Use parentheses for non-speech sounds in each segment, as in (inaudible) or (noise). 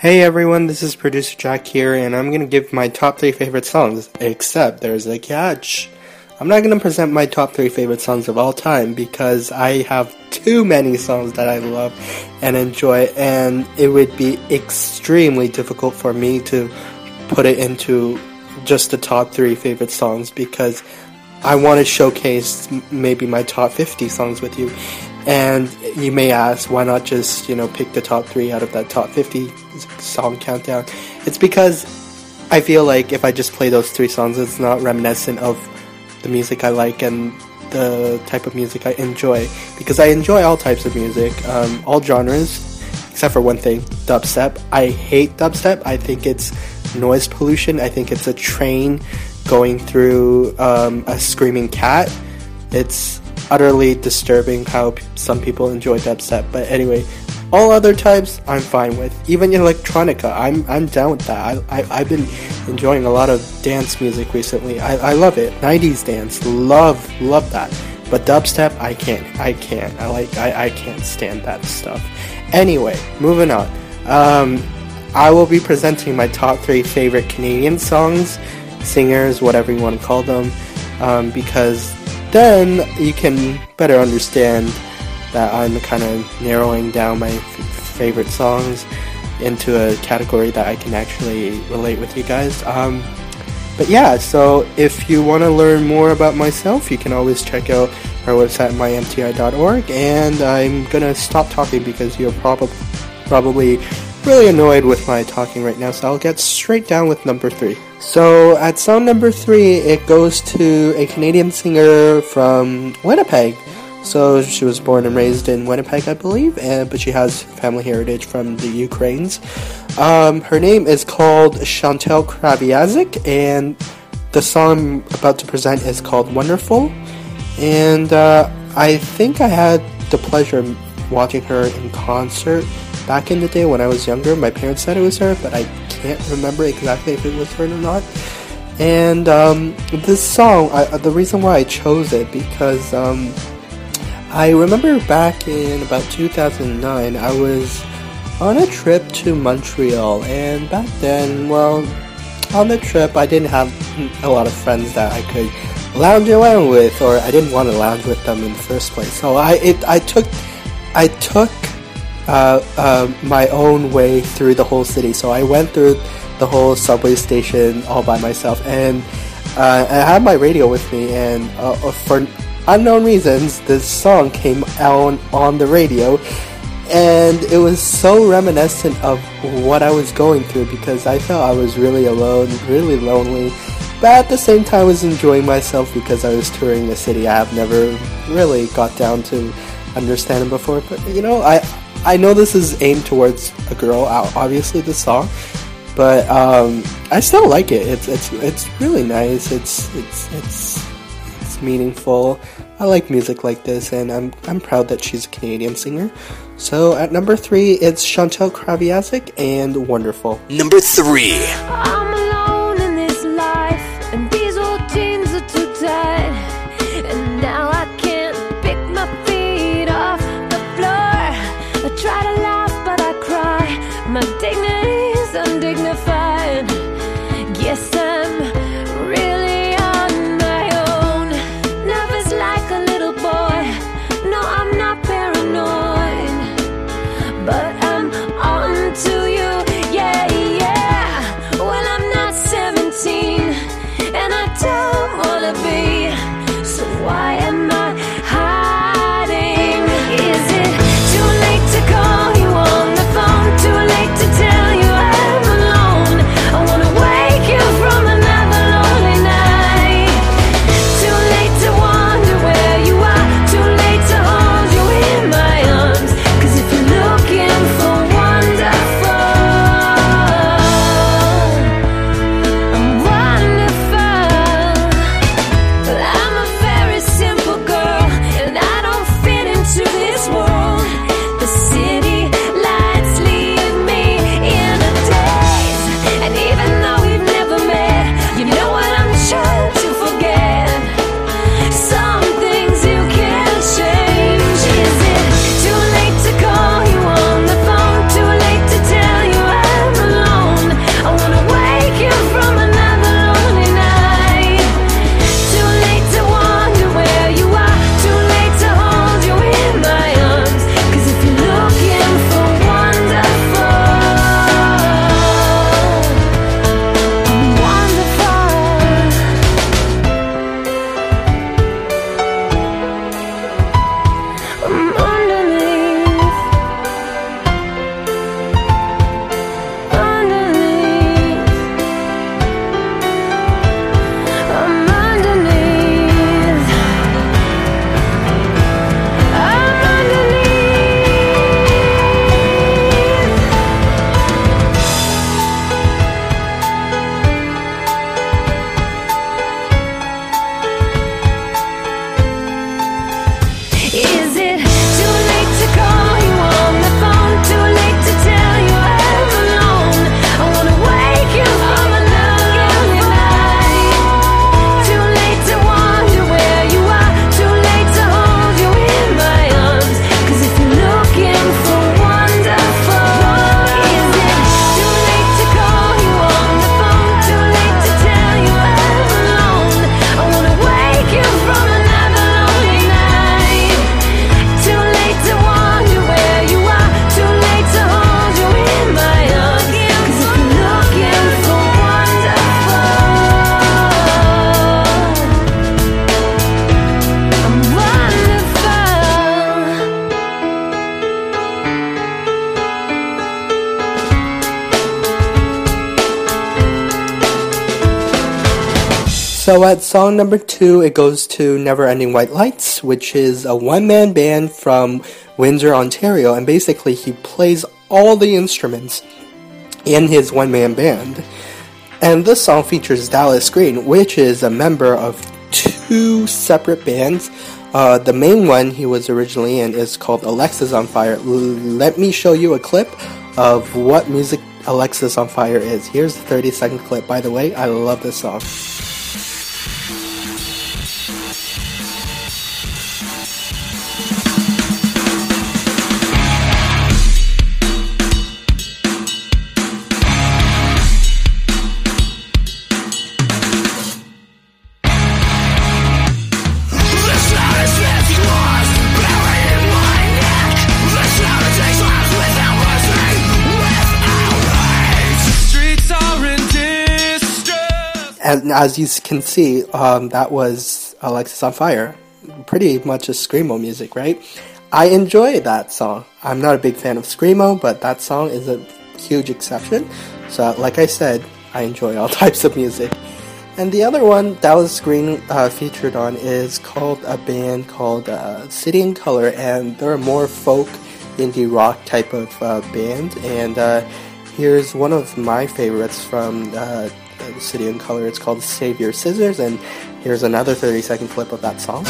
Hey everyone, this is producer Jack here, and I'm gonna give my top three favorite songs, except there's a catch. I'm not gonna present my top three favorite songs of all time because I have too many songs that I love and enjoy, and it would be extremely difficult for me to put it into just the top three favorite songs because I want to showcase maybe my top 50 songs with you. And you may ask, why not just, you know, pick the top three out of that top 50 song countdown? It's because I feel like if I just play those three songs, it's not reminiscent of the music I like and the type of music I enjoy. Because I enjoy all types of music, um, all genres, except for one thing dubstep. I hate dubstep. I think it's noise pollution. I think it's a train going through um, a screaming cat. It's utterly disturbing how p- some people enjoy dubstep. But anyway, all other types I'm fine with. Even electronica, I'm I'm down with that. I, I have been enjoying a lot of dance music recently. I, I love it. 90s dance, love love that. But dubstep, I can't. I can't. I like. I, I can't stand that stuff. Anyway, moving on. Um, I will be presenting my top three favorite Canadian songs, singers, whatever you want to call them, um, because then you can better understand that I'm kind of narrowing down my f- favorite songs into a category that I can actually relate with you guys. Um, but yeah, so if you want to learn more about myself, you can always check out our website, mymti.org. And I'm gonna stop talking because you're probably probably really annoyed with my talking right now. So I'll get straight down with number three. So at song number three, it goes to a Canadian singer from Winnipeg. So she was born and raised in Winnipeg, I believe, and but she has family heritage from the Ukraines. Um, her name is called Chantal Kreviazuk, and the song I'm about to present is called Wonderful. And uh, I think I had the pleasure of watching her in concert back in the day when I was younger. My parents said it was her, but I can't remember exactly if it was her or not. And um, this song, I, the reason why I chose it because um, I remember back in about 2009, I was on a trip to Montreal, and back then, well, on the trip, I didn't have a lot of friends that I could lounge around with, or I didn't want to lounge with them in the first place. So I, it, I took, I took uh, uh, my own way through the whole city. So I went through the whole subway station all by myself, and uh, I had my radio with me, and uh, for unknown reasons, this song came out on the radio, and it was so reminiscent of what I was going through because I felt I was really alone, really lonely, but at the same time, I was enjoying myself because I was touring the city I have never really got down to understanding before. But you know, I I know this is aimed towards a girl, obviously, the song, but um, I still like it. It's it's it's really nice. It's it's it's it's meaningful. I like music like this, and I'm I'm proud that she's a Canadian singer. So at number three, it's Chantal Kreviazuk and Wonderful. Number 3 So at song number two, it goes to Never Ending White Lights, which is a one man band from Windsor, Ontario, and basically he plays all the instruments in his one man band. And this song features Dallas Green, which is a member of two separate bands. Uh, the main one he was originally in is called Alexisonfire. L- let me show you a clip of what music Alexis on Fire is. Here's the 30 second clip. By the way, I love this song. As you can see, um, that was Alexis on Fire. Pretty much a screamo music, right? I enjoy that song. I'm not a big fan of screamo, but that song is a huge exception. So, like I said, I enjoy all (laughs) types of music. And the other one Dallas Green uh, featured on is called a band called uh, City and Colour, and they're a more folk indie rock type of uh, band. And uh, here's one of my favorites from uh, the City and Colour. It's called Save Your Scissors, and here's another 30 second clip of that song.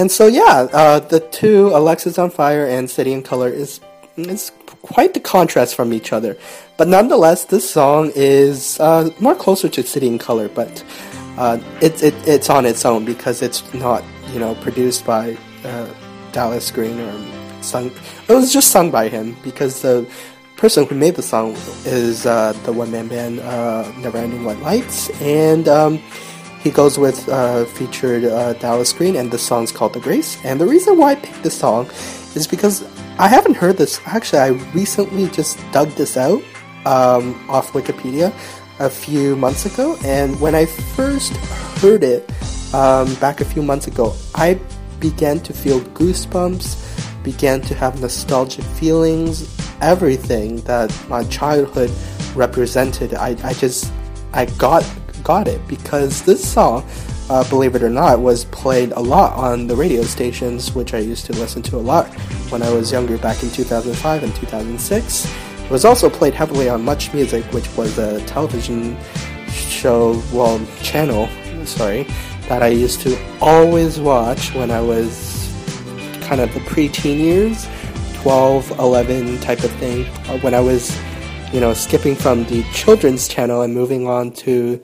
And so, yeah, uh, the two, Alexisonfire and City and Colour, is is quite the contrast from each other. But nonetheless, this song is uh, more closer to City and Colour, but uh, it, it's on its own because it's not, you know, produced by uh, Dallas Green or sung. It was just sung by him because the person who made the song is uh, the one man band uh, Never Ending White Lights, and um, he goes with uh, featured uh, Dallas Green, and the song's called The Grace. And the reason why I picked this song is because I haven't heard this. Actually, I recently just dug this out um, off Wikipedia a few months ago, and when I first heard it um, back a few months ago, I began to feel goosebumps, began to have nostalgic feelings, everything that my childhood represented. I, I just I got got it because this song, uh, believe it or not, was played a lot on the radio stations, which I used to listen to a lot when I was younger back in 2005 and 2006. It was also played heavily on Much Music, which was a television show, well, channel, sorry, that I used to always watch when I was kind of the preteen years, 12, 11 type of thing, uh, when I was you know, skipping from the children's channel and moving on to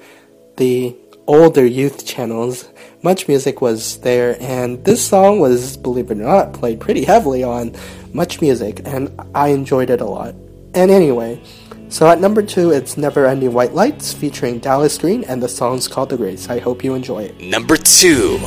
the older youth channels, Much Music was there, and this song was, believe it or not, played pretty heavily on Much Music, and I enjoyed it a lot. And anyway, so at number two, it's Never Ending White Lights featuring Dallas Green, and the song's called The Grace. I hope you enjoy it. Number two.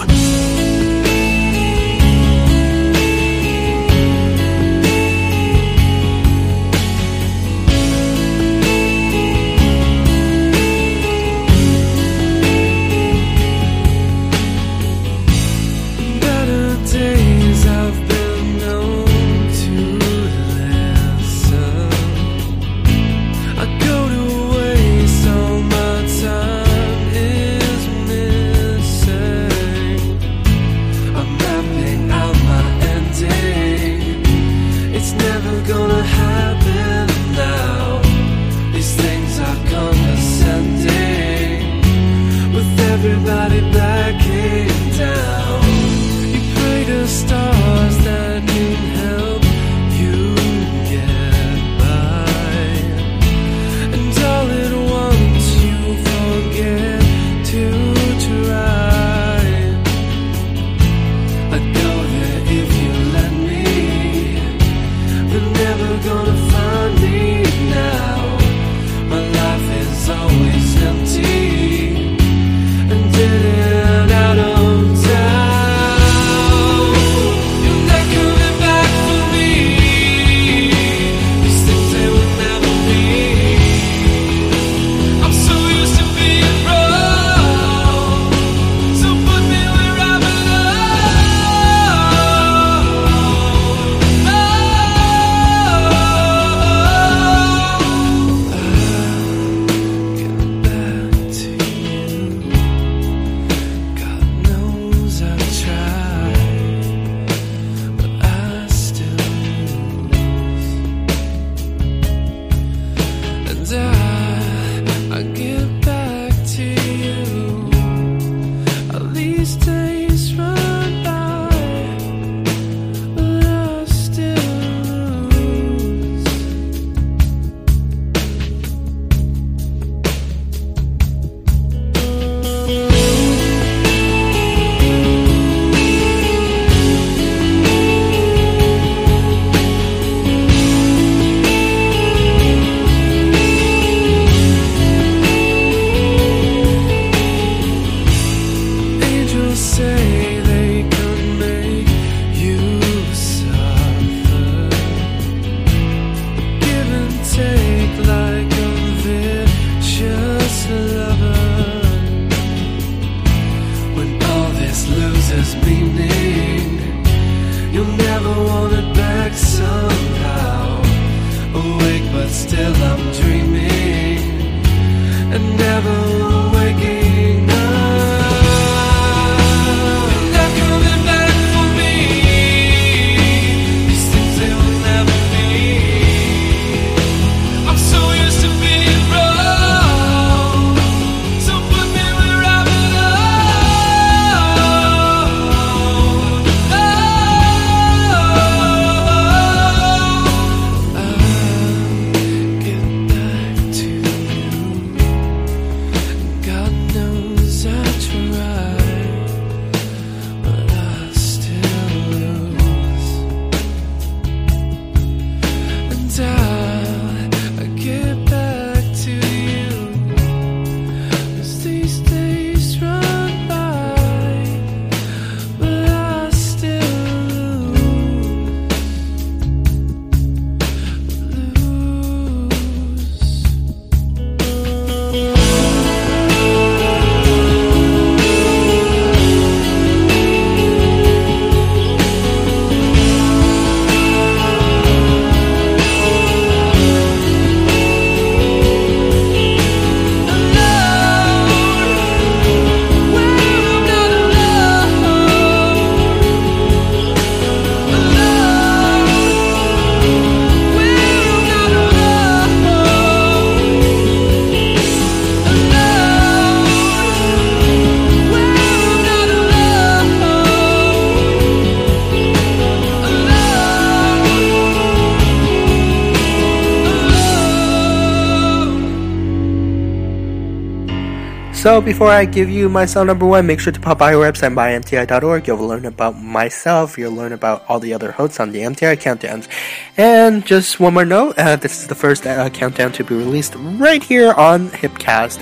So before I give you my song number one, make sure to pop by our website, mymti.org. You'll learn about myself. You'll learn about all the other hosts on the MTI countdowns. And just one more note, uh, this is the first uh, countdown to be released right here on Hipcast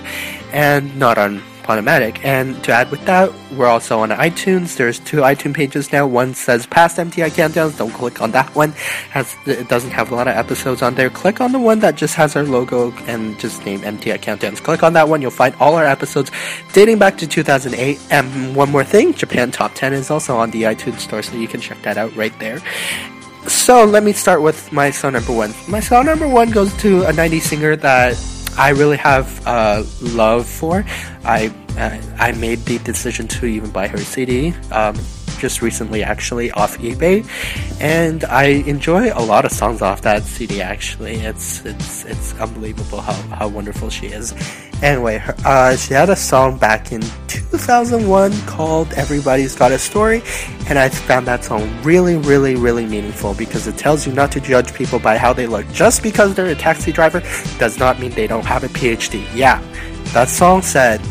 and not on Podomatic. And to add with that, we're also on iTunes. There's two iTunes pages now. One says past MTI countdowns. Don't click on that one. Has it doesn't have a lot of episodes on there. Click on the one that just has our logo and just name MTI countdowns. Click on that one. You'll find all our episodes dating back to 2008. And one more thing, Japan Top 10 is also on the iTunes store, so you can check that out right there. So let me start with my song number one. My song number one goes to a 90s singer that I really have uh, love for. I uh, I made the decision to even buy her CD um, just recently, actually off eBay, and I enjoy a lot of songs off that CD. Actually, it's it's it's unbelievable how, how wonderful she is. Anyway, uh, she had a song back in 2001 called "Everybody's Got a Story," and I found that song really, really, really meaningful because it tells you not to judge people by how they look. Just because they're a taxi driver does not mean they don't have a PhD. Yeah, that song said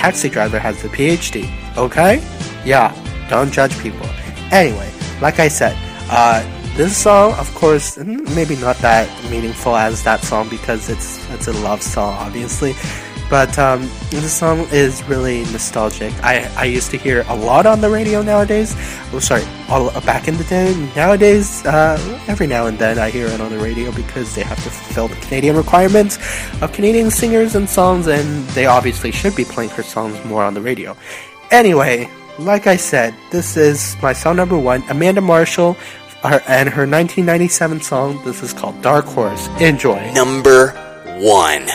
taxi driver has a PhD. Okay? Yeah, don't judge people. Anyway, like I said, uh, this song, of course, mm, maybe not that meaningful as that song because it's it's a love song, obviously. But um, this song is really nostalgic. I, I used to hear a lot on the radio nowadays. Oh, sorry, all, back in the day. Nowadays, uh, every now and then I hear it on the radio because they have to fulfill the Canadian requirements of Canadian singers and songs, and they obviously should be playing her songs more on the radio. Anyway, like I said, this is my song number one, Amanda Marshall, and her 1997 song. This is called Dark Horse. Enjoy. Number one.